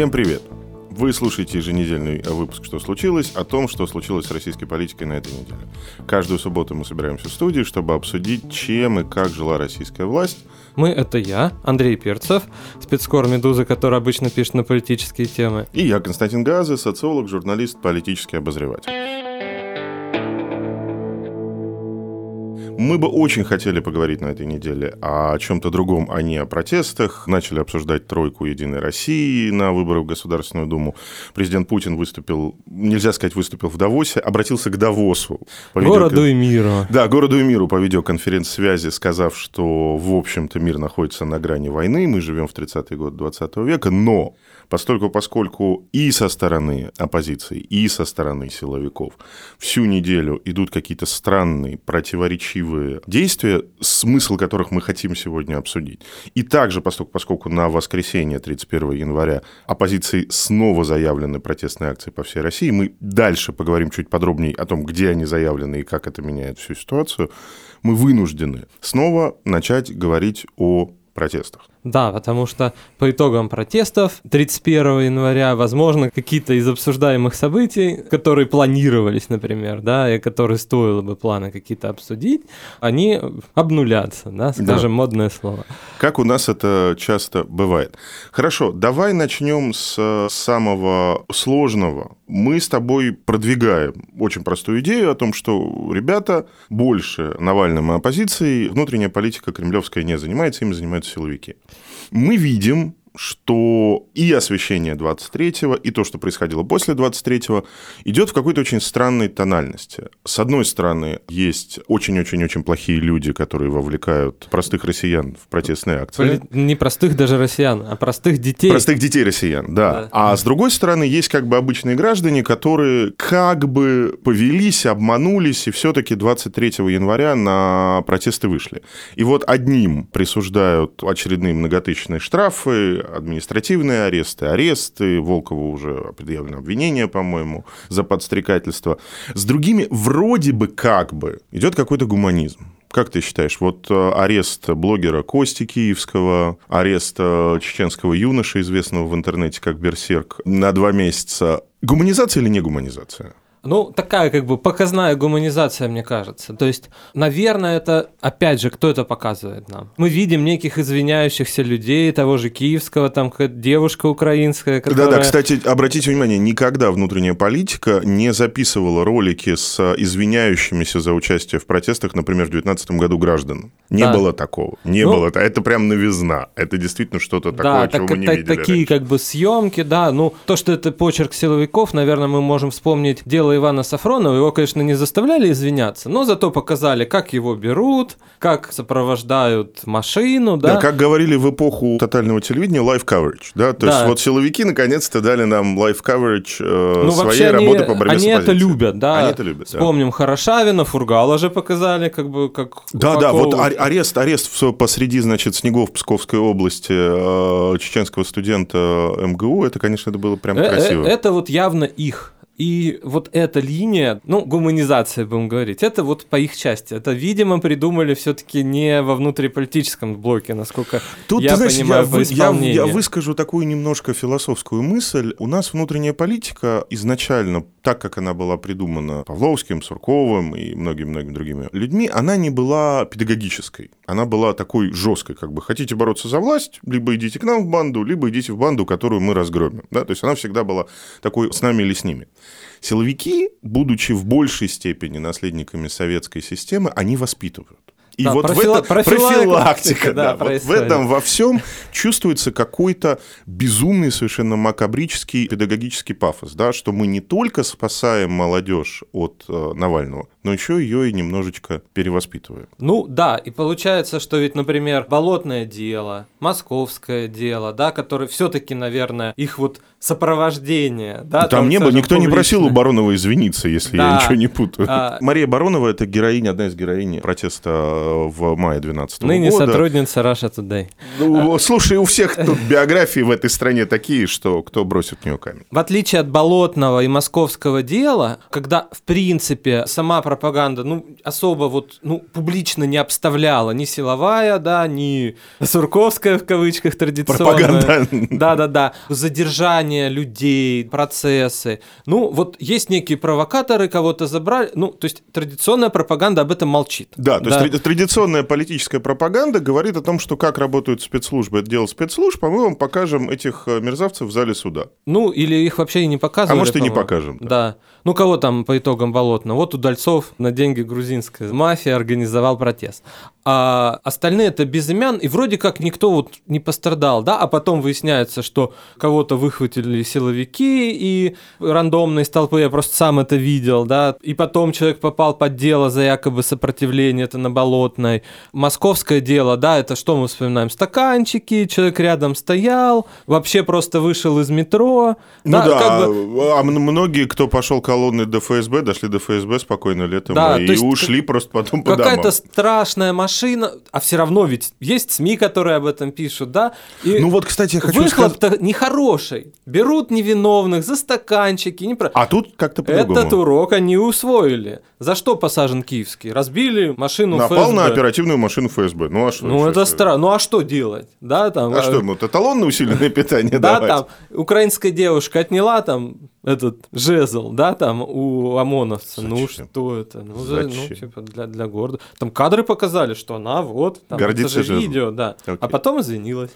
Всем привет! Вы слушаете еженедельный выпуск «Что случилось?» о том, что случилось с российской политикой на этой неделе. Каждую субботу мы собираемся в студии, чтобы обсудить, чем и как жила российская власть. Мы — это я, Андрей Перцев, спецкор «Медузы», который обычно пишет на политические темы. И я, Константин Газы, социолог, журналист, политический обозреватель. Мы бы очень хотели поговорить на этой неделе о чем-то другом, а не о протестах. Начали обсуждать тройку «Единой России» на выборах в Государственную Думу. Президент Путин выступил, нельзя сказать, выступил в Давосе, обратился к Давосу. По городу видео... и миру. Да, городу и миру по видеоконференц-связи, сказав, что, в общем-то, мир находится на грани войны, мы живем в 30-е годы 20 века, но постольку поскольку и со стороны оппозиции, и со стороны силовиков всю неделю идут какие-то странные, противоречивые действия, смысл которых мы хотим сегодня обсудить. И также, поскольку, поскольку на воскресенье 31 января оппозиции снова заявлены протестные акции по всей России, мы дальше поговорим чуть подробнее о том, где они заявлены и как это меняет всю ситуацию, мы вынуждены снова начать говорить о протестах. Да, потому что по итогам протестов 31 января, возможно, какие-то из обсуждаемых событий, которые планировались, например, да, и которые стоило бы планы какие-то обсудить, они обнулятся, да, скажем, да. модное слово. Как у нас это часто бывает. Хорошо, давай начнем с самого сложного. Мы с тобой продвигаем очень простую идею о том, что ребята больше Навальным и оппозицией внутренняя политика кремлевская не занимается, им занимаются силовики. Мы видим что и освещение 23-го, и то, что происходило после 23-го, идет в какой-то очень странной тональности. С одной стороны, есть очень-очень-очень плохие люди, которые вовлекают простых россиян в протестные акции. Не простых даже россиян, а простых детей. Простых детей россиян, да. да. А с другой стороны, есть как бы обычные граждане, которые как бы повелись, обманулись, и все-таки 23 января на протесты вышли. И вот одним присуждают очередные многотысячные штрафы, административные аресты, аресты, Волкову уже предъявлено обвинение, по-моему, за подстрекательство. С другими вроде бы как бы идет какой-то гуманизм. Как ты считаешь, вот э, арест блогера Кости Киевского, арест э, чеченского юноши, известного в интернете как Берсерк, на два месяца, гуманизация или не гуманизация? Ну, такая как бы показная гуманизация, мне кажется. То есть, наверное, это, опять же, кто это показывает нам? Мы видим неких извиняющихся людей, того же киевского, там девушка украинская, которая... Да-да, кстати, обратите внимание, никогда внутренняя политика не записывала ролики с извиняющимися за участие в протестах, например, в 2019 году граждан. Не да. было такого. Не ну, было. Это прям новизна. Это действительно что-то такое, да, чего так, мы не так, видели такие раньше. как бы съемки, да. Ну, то, что это почерк силовиков, наверное, мы можем вспомнить дело дело Ивана Сафронова, его, конечно, не заставляли извиняться, но зато показали, как его берут, как сопровождают машину, да. Да, как говорили в эпоху тотального телевидения, live coverage, да, то да. есть вот силовики наконец-то дали нам live coverage э, ну, своей они, работы по борьбе они с это любят, да. Они это любят, Вспомним да. Хорошавина, Фургала же показали, как бы, как Да, да, вот арест, арест посреди, значит, снегов Псковской области э, чеченского студента МГУ, это, конечно, это было прям э, красиво. Это вот явно их и вот эта линия, ну, гуманизация, будем говорить, это вот по их части. Это, видимо, придумали все-таки не во внутриполитическом блоке, насколько Тут, я знаешь, понимаю, я, по исполнению. Я, я выскажу такую немножко философскую мысль. У нас внутренняя политика изначально, так как она была придумана Павловским, Сурковым и многими-многими другими людьми, она не была педагогической. Она была такой жесткой, как бы хотите бороться за власть, либо идите к нам в банду, либо идите в банду, которую мы разгромим. Да? То есть она всегда была такой с нами или с ними. Силовики, будучи в большей степени наследниками советской системы, они воспитывают. И да, вот профила... в этом профилактика, профилактика да, да, вот в этом во всем чувствуется какой-то безумный, совершенно макабрический педагогический пафос, да, что мы не только спасаем молодежь от э, Навального, но еще ее и немножечко перевоспитываем. Ну да, и получается, что ведь, например, болотное дело, московское дело, да, которое все-таки, наверное, их вот сопровождение, да. Там, там не было, никто публично. не просил у Баронова извиниться, если да. я ничего не путаю. А... Мария Баронова это героиня, одна из героинь протеста в мае 12 Ныне года. Ныне сотрудница Russia Today. Ну, а... Слушай, у всех тут биографии в этой стране такие, что кто бросит в нее камень. В отличие от болотного и московского дела, когда в принципе сама пропаганда, ну, особо вот, ну, публично не обставляла ни силовая, да, ни сурковская, в кавычках, традиционная. Пропаганда. Да-да-да. Задержание людей, процессы. Ну, вот есть некие провокаторы, кого-то забрали. Ну, то есть традиционная пропаганда об этом молчит. Да, то есть тради- традиционная политическая пропаганда говорит о том, что как работают спецслужбы, это дело спецслужб, а мы вам покажем этих э, мерзавцев в зале суда. Ну, или их вообще и не показывали. А может, и не покажем, да. Да. Ну, кого там по итогам Болотно? Вот Удальцов на деньги грузинской мафии организовал протест. А остальные это без имен, и вроде как никто вот не пострадал, да, а потом выясняется, что кого-то выхватили силовики и рандомно из толпы, я просто сам это видел, да, и потом человек попал под дело за якобы сопротивление, это на Болотной. Московское дело, да, это что мы вспоминаем? Стаканчики, человек рядом стоял, вообще просто вышел из метро. Ну да, как бы- а многие, кто пошел колонной до ФСБ, дошли до ФСБ спокойно летом Да, и ушли просто потом по Какая-то страшная машина, а все равно ведь есть СМИ, которые об этом пишут, да? И Ну вот, кстати, я хочу сказать... выхлоп-то нехороший. Берут невиновных за стаканчики. Не. А тут как-то по-другому. Этот урок они усвоили. За что посажен Киевский? Разбили машину Напал ФСБ. на оперативную машину ФСБ. Ну а что? Ну, это странно. Ну, а что делать? Да, там... А что ему, эталонное усиленное питание Да, там украинская девушка отняла там этот жезл, да, там у ОМОНовца. Ну Зачем? что это? Ну, ну Зачем? типа для, для города. Там кадры показали, что она вот, там, Гордится это же жезлом. видео, да. Окей. А потом извинилась.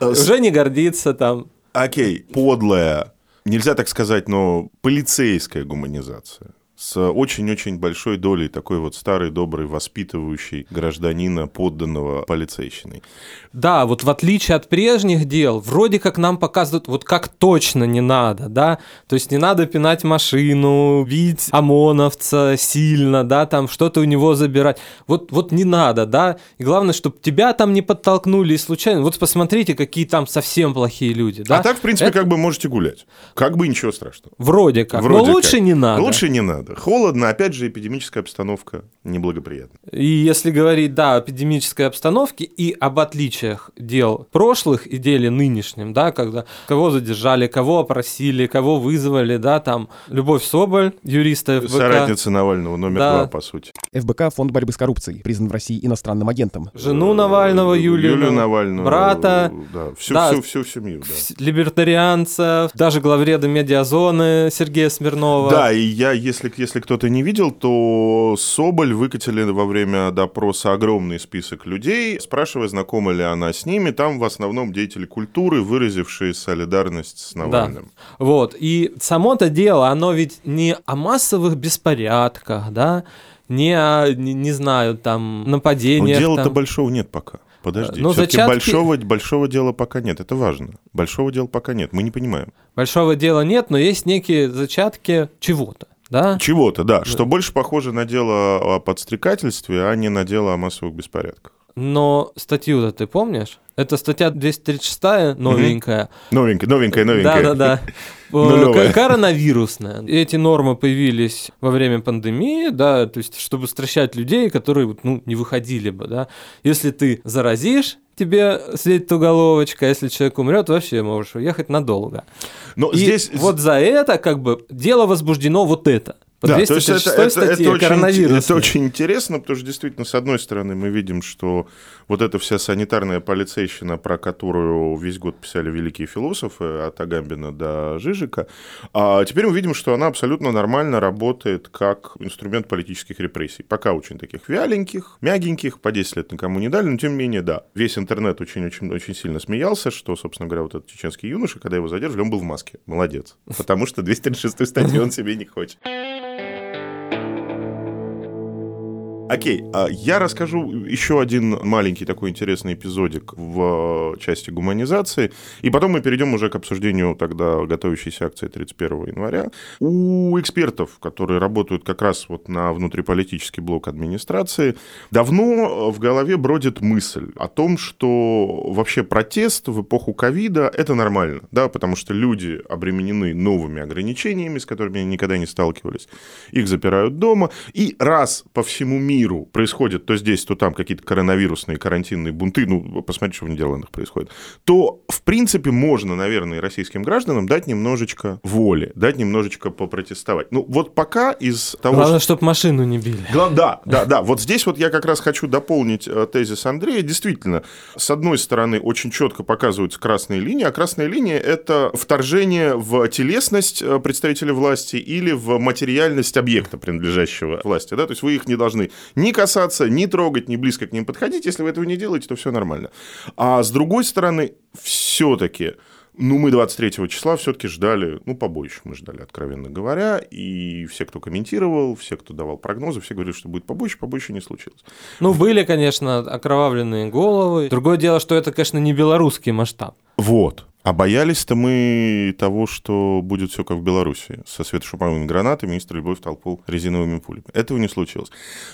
Э, Уже не гордится там. Окей, подлая, нельзя так сказать, но полицейская гуманизация с очень-очень большой долей такой вот старой, доброй, воспитывающей гражданина, подданного полицейщиной. Да, вот в отличие от прежних дел, вроде как нам показывают, вот как точно не надо, да, то есть не надо пинать машину, бить ОМОНовца сильно, да, там что-то у него забирать, вот, вот не надо, да, и главное, чтобы тебя там не подтолкнули и случайно, вот посмотрите, какие там совсем плохие люди, да. А так, в принципе, Это как бы можете гулять. Как бы ничего страшного. Вроде как, Вроде но лучше как. не надо. Лучше не надо. Холодно, опять же, эпидемическая обстановка неблагоприятна. И если говорить, да, о эпидемической обстановке и об отличиях дел прошлых и деле нынешнем, да, когда кого задержали, кого опросили, кого вызвали, да, там Любовь Соболь, юриста ФБК, Соратница Навального номер Да. два, по сути. ФБК – фонд борьбы с коррупцией, признан в России иностранным агентом. жену Навального, Юлию, Юлию Навальную. брата, Да, всю, Да. всю, всю семью, да. либертарианцев, даже главреда медиазоны Сергея Смирнова. Да, и я, если, если кто-то не видел, то Соболь выкатили во время допроса огромный список людей, спрашивая, знакома ли она с ними. Там в основном деятели культуры, выразившие солидарность с Навальным. Вот. И само-то дело, оно ведь не о массовых беспорядках, да, не о, не, не знаю, там, нападениях. дела-то там. большого нет пока. Подожди, Ну, все-таки зачатки- большого, большого дела пока нет. Это важно. Большого дела пока нет. Мы не понимаем. Большого дела нет, но есть некие зачатки чего-то, да? Чего-то, да. Что больше похоже на дело о подстрекательстве, а не на дело о массовых беспорядках. Но статью-то ты помнишь? Это статья 236 новенькая. Новенькая, новенькая, новенькая. Да-да-да. Нулевая. Э, Коронавирусная. Эти нормы появились во время пандемии, да, то есть чтобы стращать людей, которые ну, не выходили бы, да. Если ты заразишь, тебе светит уголовочка, если человек умрет, вообще можешь уехать надолго. Но И здесь... вот за это как бы дело возбуждено вот это. По Да, то есть это, 236 это- это очень, коронавирус. это очень интересно, потому что действительно, с одной стороны, мы видим, что вот эта вся санитарная полицейщина, про которую весь год писали великие философы, от Агамбина до Жижика, а теперь мы видим, что она абсолютно нормально работает как инструмент политических репрессий. Пока очень таких вяленьких, мягеньких, по 10 лет никому не дали, но тем не менее, да. Весь интернет очень-очень-очень сильно смеялся, что, собственно говоря, вот этот чеченский юноша, когда его задержали, он был в маске. Молодец. Потому что 236 статью он себе не хочет. Окей, а я расскажу еще один маленький такой интересный эпизодик в э, части гуманизации, и потом мы перейдем уже к обсуждению тогда готовящейся акции 31 января. У экспертов, которые работают как раз вот на внутриполитический блок администрации, давно в голове бродит мысль о том, что вообще протест в эпоху ковида – это нормально, да, потому что люди обременены новыми ограничениями, с которыми они никогда не сталкивались, их запирают дома, и раз по всему миру миру происходят то здесь, то там какие-то коронавирусные, карантинные бунты, ну, посмотрите, что в Нидерландах происходит, то, в принципе, можно, наверное, российским гражданам дать немножечко воли, дать немножечко попротестовать. Ну, вот пока из того... Главное, что... чтобы машину не били. Гла... Да, да, да. Вот здесь вот я как раз хочу дополнить э, тезис Андрея. Действительно, с одной стороны, очень четко показываются красные линии, а красная линия – это вторжение в телесность э, представителя власти или в материальность объекта, принадлежащего власти. Да? То есть вы их не должны ни касаться, ни трогать, ни близко к ним подходить. Если вы этого не делаете, то все нормально. А с другой стороны, все-таки ну, мы 23 числа все-таки ждали, ну, побоище мы ждали, откровенно говоря, и все, кто комментировал, все, кто давал прогнозы, все говорили, что будет побоище, побоище не случилось. Ну, были, конечно, окровавленные головы. Другое дело, что это, конечно, не белорусский масштаб. Вот. А боялись-то мы того, что будет все как в Беларуси, со светошумовыми гранатами министр Любовь толпу резиновыми пулями. Этого не случилось.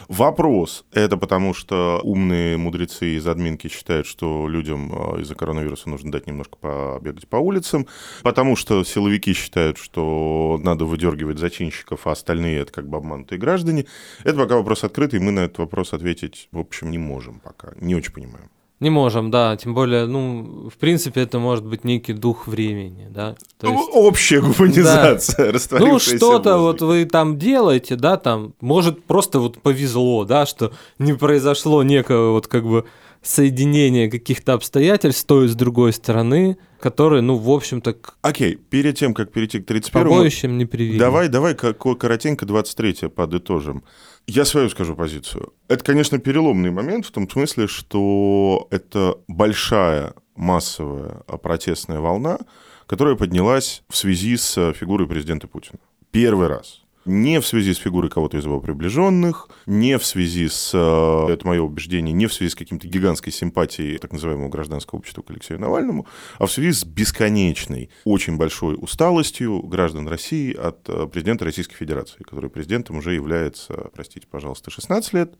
Вопрос, это потому что умные мудрецы из админки считают, что людям а, из-за коронавируса нужно дать немножко побегать по улицам, потому что силовики считают, что надо выдергивать зачинщиков, а остальные это как бы обманутые граждане. Это пока вопрос открытый, мы на этот вопрос ответить, в общем, не можем пока. Не очень понимаем. Не можем, да. Тем более, ну, в принципе, это может быть некий дух времени, да. То есть, Общая гуманизация, да. Ну, что-то вот вы там делаете, да, там, может, просто вот повезло, да, что не произошло некого вот как бы соединения каких-то обстоятельств с той и с другой стороны, которые, ну, в общем-то... Окей, перед тем, как перейти к 31-му... Побоищем не привели. Давай, давай, коротенько 23 подытожим. Я свою скажу позицию. Это, конечно, переломный момент в том смысле, что это большая массовая протестная волна, которая поднялась в связи с фигурой президента Путина. Первый раз не в связи с фигурой кого-то из его приближенных, не в связи с, э, это мое убеждение, не в связи с каким-то гигантской симпатией так называемого гражданского общества к Алексею Навальному, а в связи с бесконечной, очень большой усталостью граждан России от э, президента Российской Федерации, который президентом уже является, простите, пожалуйста, 16 лет,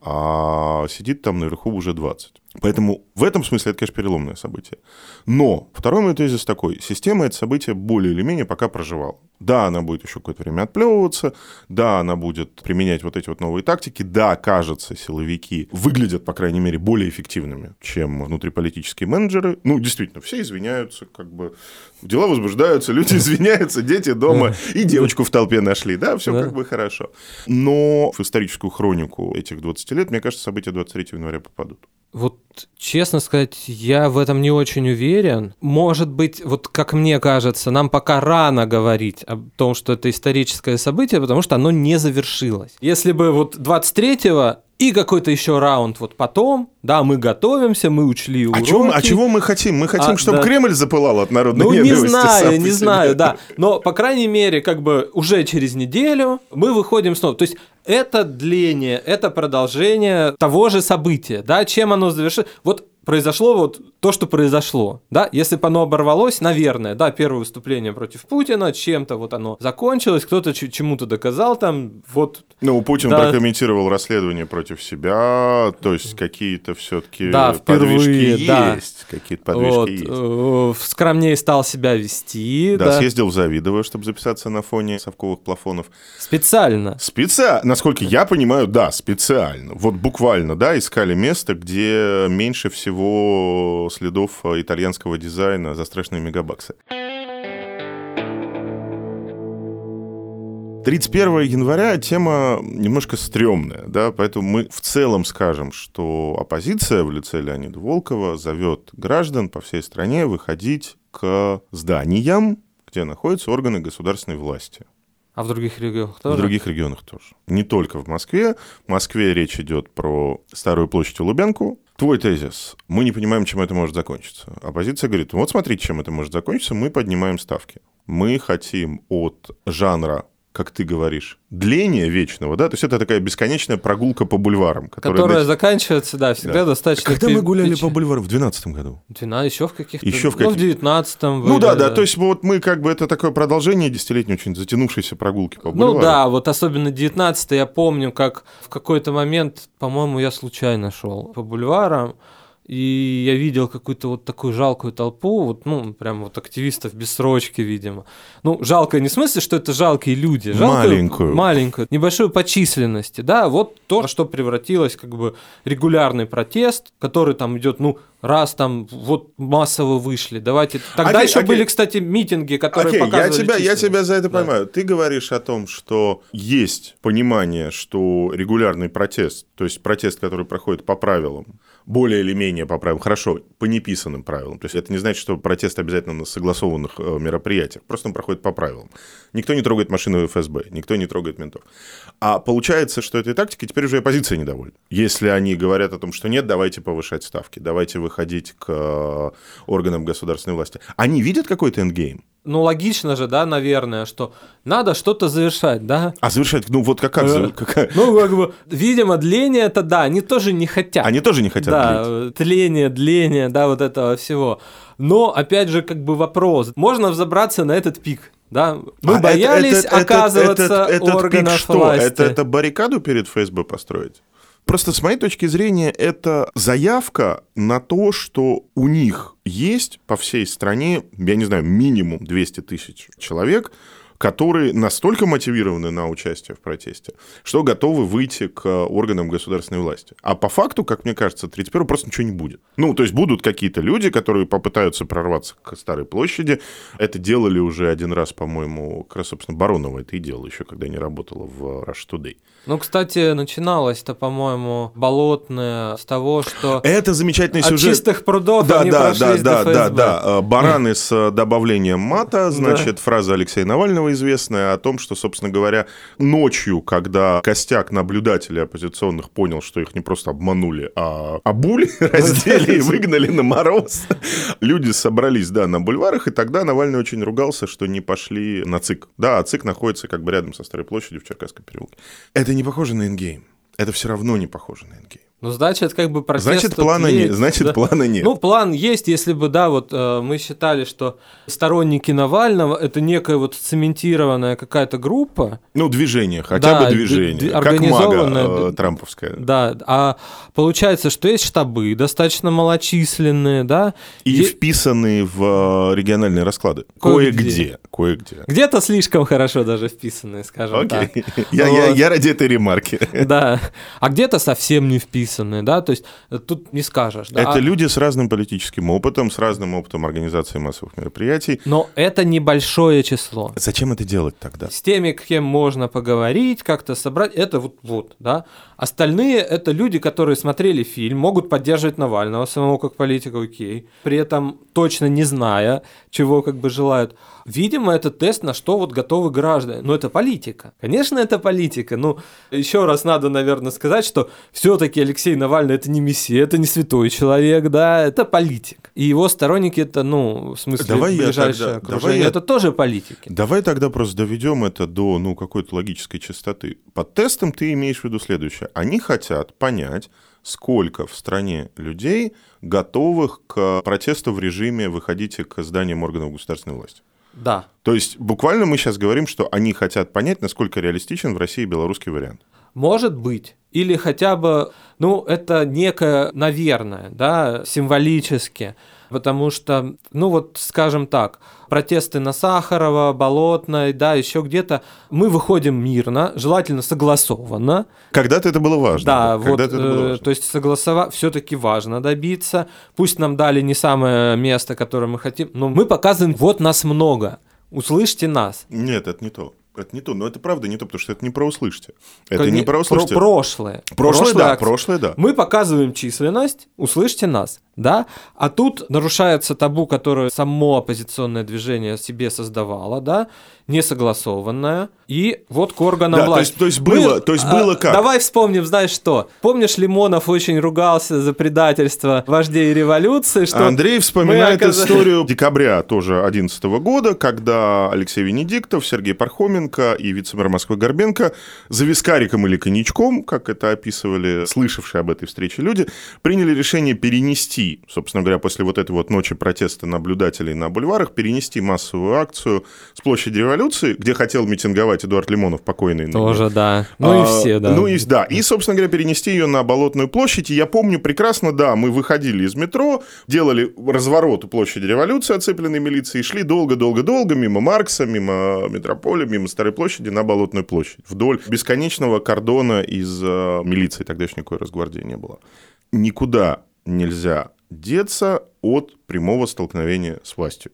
а сидит там наверху уже 20. Поэтому в этом смысле это, конечно, переломное событие. Но второй мой тезис такой. Система это событие более или менее пока проживала. Да, она будет еще какое-то время отплевываться, да, она будет применять вот эти вот новые тактики, да, кажется, силовики выглядят, по крайней мере, более эффективными, чем внутриполитические менеджеры. Ну, действительно, все извиняются, как бы дела возбуждаются, люди извиняются, дети дома и девочку в толпе нашли, да, все как бы хорошо. Но в историческую хронику этих 20 лет, мне кажется, события 23 января попадут. Вот, честно сказать, я в этом не очень уверен. Может быть, вот как мне кажется, нам пока рано говорить о том, что это историческое событие, потому что оно не завершилось. Если бы вот 23-го и какой-то еще раунд вот потом, да, мы готовимся, мы учли уроки. А чего, а чего мы хотим? Мы хотим, а, чтобы да. Кремль запылал от народной ну, ненависти. Ну, не знаю, не знаю, да. Но, по крайней мере, как бы уже через неделю мы выходим снова. То есть это дление, это продолжение того же события, да, чем оно завершится. Вот произошло вот то, что произошло, да, если бы оно оборвалось, наверное, да, первое выступление против Путина, чем-то вот оно закончилось, кто-то чему-то доказал там, вот. Ну, Путин да. прокомментировал расследование против себя, то есть какие-то все-таки да, подвижки да. есть, какие-то подвижки вот, есть. Э, скромнее стал себя вести. Да, да, съездил в Завидово, чтобы записаться на фоне совковых плафонов. Специально. Специально, насколько я понимаю, да, специально. Вот буквально, да, искали место, где меньше всего всего следов э, итальянского дизайна за страшные мегабаксы. 31 января тема немножко стрёмная, да, поэтому мы в целом скажем, что оппозиция в лице Леонида Волкова зовет граждан по всей стране выходить к зданиям, где находятся органы государственной власти. А в других регионах тоже? В других регионах тоже. Не только в Москве. В Москве речь идет про Старую площадь и Лубянку, Твой тезис. Мы не понимаем, чем это может закончиться. Оппозиция говорит, вот смотрите, чем это может закончиться, мы поднимаем ставки. Мы хотим от жанра как ты говоришь, дления вечного, да, то есть это такая бесконечная прогулка по бульварам. Которая, которая заканчивается, да, всегда да. достаточно... Когда мы гуляли по бульварам? В 2012 году? 12, еще в каких-то... Еще в каких... Ну, в 19 Ну да, да, то есть вот мы как бы, это такое продолжение десятилетней очень затянувшейся прогулки по бульварам. Ну да, вот особенно 19 я помню, как в какой-то момент, по-моему, я случайно шел по бульварам, и я видел какую-то вот такую жалкую толпу, вот, ну, прям вот активистов без срочки, видимо. Ну, жалкая не в смысле, что это жалкие люди. Жалкую, Маленькую. Маленькую, небольшую по численности, да, вот то, что превратилось как бы регулярный протест, который там идет, ну, раз там вот массово вышли, давайте... Тогда Окей, еще окей. были, кстати, митинги, которые Окей, я показывали тебя, я численность. тебя за это Да. понимаю. Ты говоришь о том, что есть понимание, что регулярный протест, то есть протест, который проходит по правилам, более или менее по правилам, хорошо, по неписанным правилам. То есть это не значит, что протест обязательно на согласованных э, мероприятиях, просто он проходит по правилам. Никто не трогает машины ФСБ, никто не трогает ментов. А получается, что этой тактикой теперь уже оппозиция недовольна. Если они говорят о том, что нет, давайте повышать ставки, давайте выходить к э, органам государственной власти. Они видят какой-то эндгейм? Ну, логично же, да, наверное, что надо что-то завершать, да? А завершать, ну вот как, как, Э, какая- Ну, как бы, видимо, дление это да, они тоже не хотят. Они тоже не хотят да, длить. тление, дление, да, вот этого всего. Но, опять же, как бы вопрос, можно взобраться на этот пик, да? Мы А боялись это- это- оказываться этот- этот пик органов что? власти. Это, это баррикаду перед ФСБ построить? Просто с моей точки зрения, это заявка на то, что у них есть по всей стране, я не знаю, минимум 200 тысяч человек, которые настолько мотивированы на участие в протесте, что готовы выйти к органам государственной власти. А по факту, как мне кажется, 31 просто ничего не будет. Ну, то есть будут какие-то люди, которые попытаются прорваться к Старой площади. Это делали уже один раз, по-моему, как раз, собственно, Баронова это и делала еще, когда не работала в Rush Today. Ну, кстати, начиналось-то, по-моему, болотное с того, что Это замечательный от сюжет. чистых прудов Да, они да, да, да, да, да. Э, Бараны с добавлением мата, значит, фраза Алексея Навального известная о том, что, собственно говоря, ночью, когда костяк наблюдателей оппозиционных понял, что их не просто обманули, а обули, раздели и выгнали на мороз, люди собрались, да, на бульварах, и тогда Навальный очень ругался, что не пошли на ЦИК. Да, а ЦИК находится как бы рядом со Старой площадью в Черкасском переулке. Это не похоже на endgame. Это все равно не похоже на endgame. Ну, значит, как бы протест Значит, плана нет. Значит, да. плана нет. Ну, план есть, если бы, да, вот э, мы считали, что сторонники Навального это некая вот цементированная какая-то группа, Ну, движение, хотя Да, бы движение. Как организованное, MAGA э, трамповская. да, а получается, что есть штабы достаточно малочисленные, да, И Е- вписанные в э, региональные расклады. Кое-где. Кое-где. Где-то слишком хорошо даже вписанные, скажем Окей. так. Я, я, Вот. я ради этой ремарки. Да, а где-то совсем не вписанные, да, то есть э, тут не скажешь. да. Это А- люди с разным политическим опытом, с разным опытом организации массовых мероприятий. Но это небольшое число. Зачем это делать тогда? С теми, с кем можно поговорить, как-то собрать, это вот, вот, да. Остальные — это люди, которые смотрели фильм, могут поддерживать Навального, самого как политика, окей, при этом точно не зная, чего как бы желают. Видимо, это тест, на что вот готовы граждане. Но это политика. Конечно, это политика. Ну, еще раз надо, наверное, сказать, что все-таки Алексей Навальный это не мессия, это не святой человек, да, это политик. И его сторонники это, ну, в смысле, Давай я ближайшее тогда- окружение, давай я- это тоже политики. Давай тогда просто доведем это до ну, какой-то логической чистоты. Под тестом ты имеешь в виду следующее. Они хотят понять, сколько в стране людей готовых к протесту в режиме «выходите к зданиям органов государственной власти». Да. То есть буквально мы сейчас говорим, что они хотят понять, насколько реалистичен в России белорусский вариант. Может быть. Или хотя бы, ну, это некое, наверное, да, символически. Потому что, ну вот, скажем так, протесты на Сахарова, Болотной, да, еще где-то, мы выходим мирно, желательно согласованно. Когда-то это было важно. Да, вот, Когда-то это было э, важно. то есть согласовать все-таки важно добиться. Пусть нам дали не самое место, которое мы хотим, но мы показываем, вот нас много, услышьте нас. Нет, это не то. Это не то. Но это правда не то, потому что это не про услышьте. Это Как не не- про услышьте. прошлое. Прошлое, да, акция. прошлое, да. Мы показываем численность, услышьте нас, да? А тут нарушается табу, которое само оппозиционное движение себе создавало, да? Несогласованное. И вот к органам Да, то власти. есть- то есть было- то есть было а, как? Давай вспомним, знаешь что? Помнишь, Лимонов очень ругался за предательство вождей революции, что Андрей вспоминает мы оказались- историю декабря тоже 2011 года, когда Алексей Венедиктов, Сергей Пархоменко и вице-мэр Москвы Горбенко за вискариком или коньячком, как это описывали слышавшие об этой встрече люди, приняли решение перенести собственно говоря, после вот этой вот ночи протеста наблюдателей на бульварах перенести массовую акцию с площади революции, где хотел митинговать Эдуард Лимонов, покойный. Тоже, да. Ну и А, все, да. Ну и да. И, собственно говоря, перенести ее на Болотную площадь. И я помню прекрасно, да, мы выходили из метро, делали разворот у площади революции, оцепленной милицией, и шли долго-долго-долго мимо Маркса, мимо Метрополя, мимо Старой площади на Болотную площадь. Вдоль бесконечного кордона из э, милиции. Тогда еще никакой разгвардии не было. Никуда нельзя деться от прямого столкновения с властью.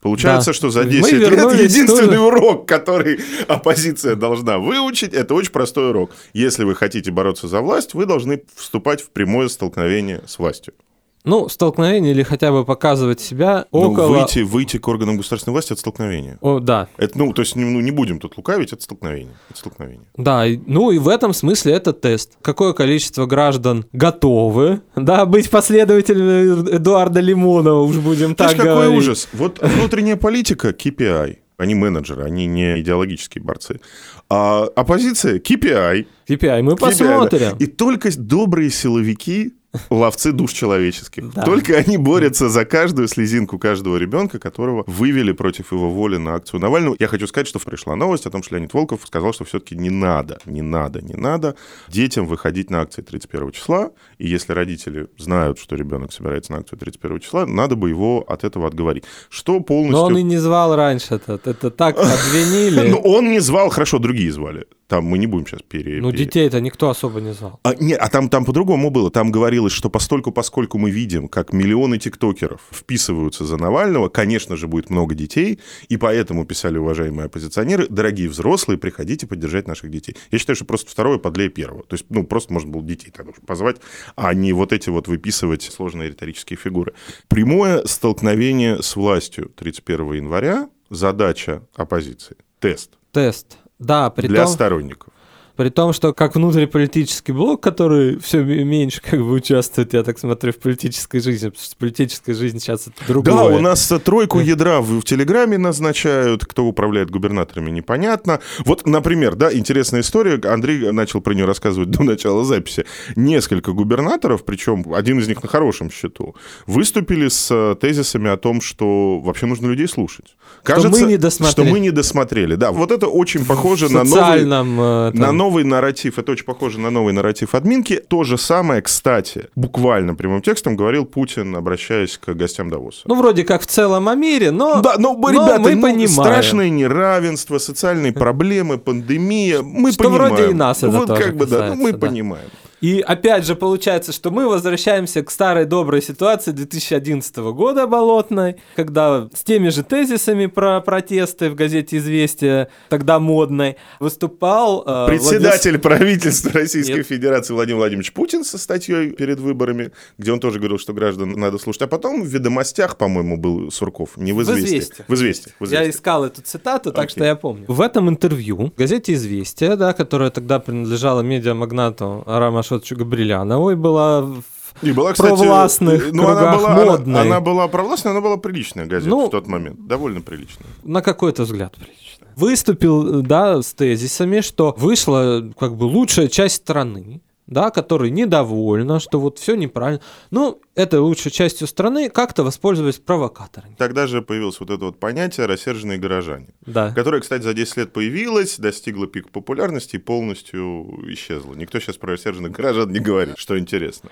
Получается, Да. что за Мы 10 лет вернулись единственный тоже. урок, который оппозиция должна выучить, это очень простой урок. Если вы хотите бороться за власть, вы должны вступать в прямое столкновение с властью. Ну, столкновение или хотя бы показывать себя Ну, около... выйти, выйти к органам государственной власти – это столкновение. О, да, Это, ну, то есть, ну, не будем тут лукавить, это столкновение. Это столкновение. да. Ну и в этом смысле это тест. Какое количество граждан готовы, да, быть последователями Эдуарда Лимонова, уж будем так какой говорить. ужас? Вот внутренняя политика – KPI. Они менеджеры, они не идеологические борцы. А оппозиция – KPI. KPI, мы KPI, да. посмотрим. И только добрые силовики ловцы душ человеческих. Да. Только они борются за каждую слезинку каждого ребенка, которого вывели против его воли на акцию Навального. Я хочу сказать, что пришла новость о том, что Леонид Волков сказал, что все-таки не надо, не надо, не надо детям выходить на акции 31 числа. И если родители знают, что ребенок собирается на акцию 31 числа, надо бы его от этого отговорить. Что полностью... Но он и не звал раньше этот. Это так обвинили. Ну, он не звал, хорошо, другие звали. Там мы не будем сейчас пере... Ну, детей-то никто особо не звал. А, нет, а там, там по-другому было. Там говорилось, что постольку, поскольку мы видим, как миллионы тиктокеров вписываются за Навального, конечно же, будет много детей, и поэтому писали уважаемые оппозиционеры, дорогие взрослые, приходите поддержать наших детей. Я считаю, что просто второе подлее первого. То есть, ну, просто можно было детей тогда уже позвать, а не вот эти вот выписывать сложные риторические фигуры. Прямое столкновение с властью 31 января – задача оппозиции. Тест Тест. Да, при для том, сторонников. При том, что как внутриполитический блок, который все меньше как бы участвует, я так смотрю, в политической жизни, потому что политическая жизнь сейчас это другое. Да, у нас тройку ядра в, в Телеграме назначают, кто управляет губернаторами, непонятно. Вот, например, да, интересная история, Андрей начал про нее рассказывать до начала записи. Несколько губернаторов, причем один из них на хорошем счету, выступили с э, тезисами о том, что вообще нужно людей слушать. мы не досмотрели. Что мы не досмотрели, да. Вот это очень похоже на новый... социальном... э, На новый нарратив, это очень похоже на новый нарратив админки. То же самое, кстати, буквально прямым текстом говорил Путин, обращаясь к гостям Давоса. Ну, вроде как в целом о мире, но... Да, но, но ребята, мы ну, понимаем. страшное неравенство, социальные проблемы, пандемия. Мы Что понимаем. вроде и нас это вот тоже как бы, да, ну, мы да. понимаем. И опять же получается, что мы возвращаемся к старой доброй ситуации 2011 года болотной, когда с теми же тезисами про протесты в газете «Известия», тогда модной, выступал... э, Председатель правительства Российской Нет. Федерации Владимир Владимирович Путин со статьей перед выборами, где он тоже говорил, что граждан надо слушать. А потом в «Ведомостях», по-моему, был Сурков, не в В «Известиях». «Известиях». В «Известиях». в Я «Известиях». искал эту цитату, так Окей. что я помню. В этом интервью в газете «Известия», да, которая тогда принадлежала медиамагнату Арам Ашотовичу Габрилянову и была в- И была, кстати, провластных ну, она была, она- модной. Она, была провластная, она была приличная газета Ну, в тот момент. Довольно приличная. на какой-то взгляд прилично. Выступил, да, с тезисами, что вышла как бы лучшая часть страны, да, которая недовольна, что вот все неправильно. Ну, этой лучшей частью страны как-то воспользовались провокаторами. Тогда же появилось вот это вот понятие «рассерженные горожане», Да. которое, кстати, за 10 лет появилось, достигло пик популярности и полностью исчезло. Никто сейчас про рассерженных горожан не говорит, что интересно.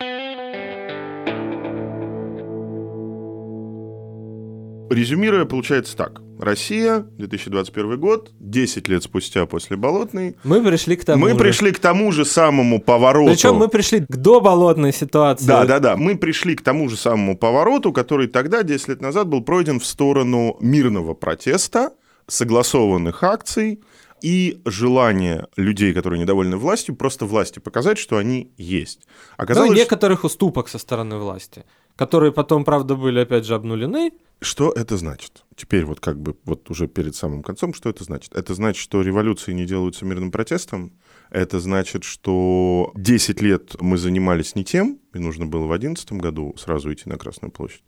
Резюмируя, получается так. Россия, 2021 год, 10 лет спустя после Болотной, Мы пришли к тому мы же. пришли к тому же самому повороту. Причем мы пришли к доболотной ситуации. Да, да, да. Мы пришли к тому же самому повороту, который тогда, 10 лет назад, был пройден в сторону мирного протеста, согласованных акций и желания людей, которые недовольны властью, просто власти показать, что они есть. Ну, Оказалось, и некоторых уступок со стороны власти, которые потом, правда, были опять же обнулены. что это значит? Теперь вот как бы вот уже перед самым концом, что это значит? Это значит, что революции не делаются мирным протестом. Это значит, что 10 лет мы занимались не тем, и нужно было в 2011 году сразу идти на Красную площадь.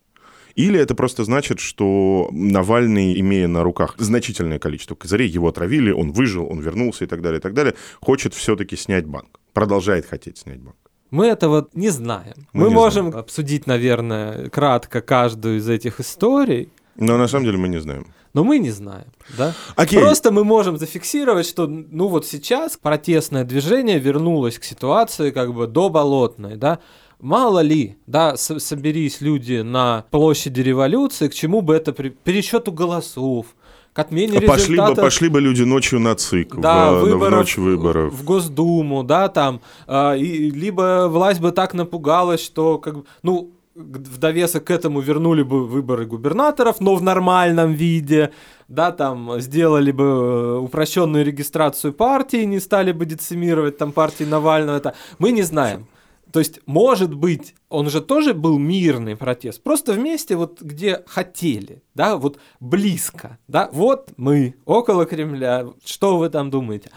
Или это просто значит, что Навальный, имея на руках значительное количество козырей, его отравили, он выжил, он вернулся и так далее, и так далее, хочет все-таки снять банк, продолжает хотеть снять банк. Мы этого не знаем. Мы Мы, не можем обсудить, наверное, кратко каждую из этих историй, Но на самом деле мы не знаем. но мы не знаем, да? Окей. Просто мы можем зафиксировать, что, ну вот сейчас протестное движение вернулось к ситуации как бы до болотной, да? Мало ли, да, соберись люди на площади революции, к чему бы это при пересчету голосов, к отмене А Пошли бы, результатов пошли бы люди ночью на ЦИК да, в, в выборов, ночь выборов. в Госдуму, да, там, а, и, либо власть бы так напугалась, что, как бы, ну, в довесок к этому вернули бы выборы губернаторов, но в нормальном виде, да, там, сделали бы э, упрощенную регистрацию партии, не стали бы децимировать там партии Навального, это мы не знаем. То есть, может быть, он же тоже был мирный протест, просто вместе вот где хотели, да, вот близко, да, вот мы около Кремля, что вы там думаете?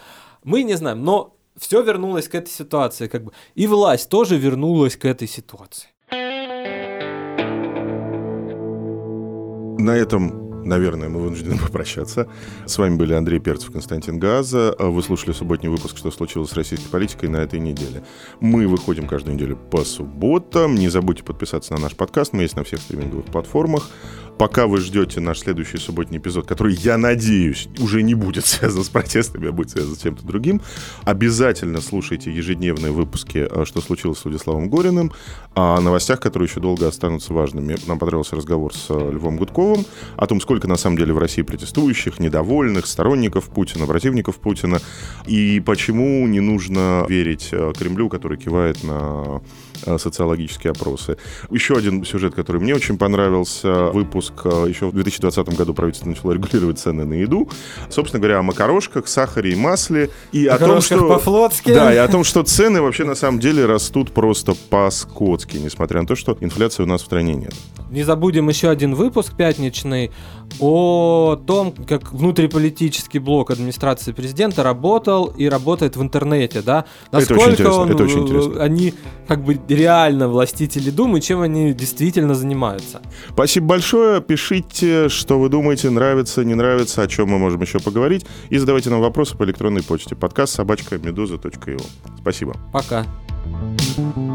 Мы не знаем, но все вернулось к этой ситуации, как бы, и власть тоже вернулась к этой ситуации. На этом, наверное, мы вынуждены попрощаться. С вами были Андрей Перцев, Константин Газа. Вы слушали субботний выпуск «Что случилось с российской политикой» на этой неделе. Мы выходим каждую неделю по субботам. Не забудьте подписаться на наш подкаст. Мы есть на всех стриминговых платформах. Пока вы ждете наш следующий субботний эпизод, который, я надеюсь, уже не будет связан с протестами, а будет связан с чем-то другим, обязательно слушайте ежедневные выпуски э, «Что случилось с Владиславом Гориным», о новостях, которые еще долго останутся важными. Нам понравился разговор с э, Львом Гудковым о том, сколько на самом деле в России протестующих, недовольных, сторонников Путина, противников Путина, и почему не нужно верить э, Кремлю, который кивает на социологические опросы. Еще один сюжет, который мне очень понравился, выпуск э, еще в 2020 году правительство начало регулировать цены на еду. Собственно говоря, о макарошках, сахаре и масле. И о том, что... по-флотски. Да, и о том, что цены вообще на самом деле растут просто по-скотски, несмотря на то, что инфляции у нас в стране нет. Не забудем еще один выпуск пятничный о том, как внутриполитический блок администрации президента работал и работает в интернете, да? Это очень Насколько интересно, он, это очень э, интересно. они как бы реально властители думы, чем они действительно занимаются. Спасибо большое. Пишите, что вы думаете, нравится, не нравится, о чем мы можем еще поговорить. И задавайте нам вопросы по электронной почте. Подкаст собачка медуза.io. Спасибо. Пока. thank you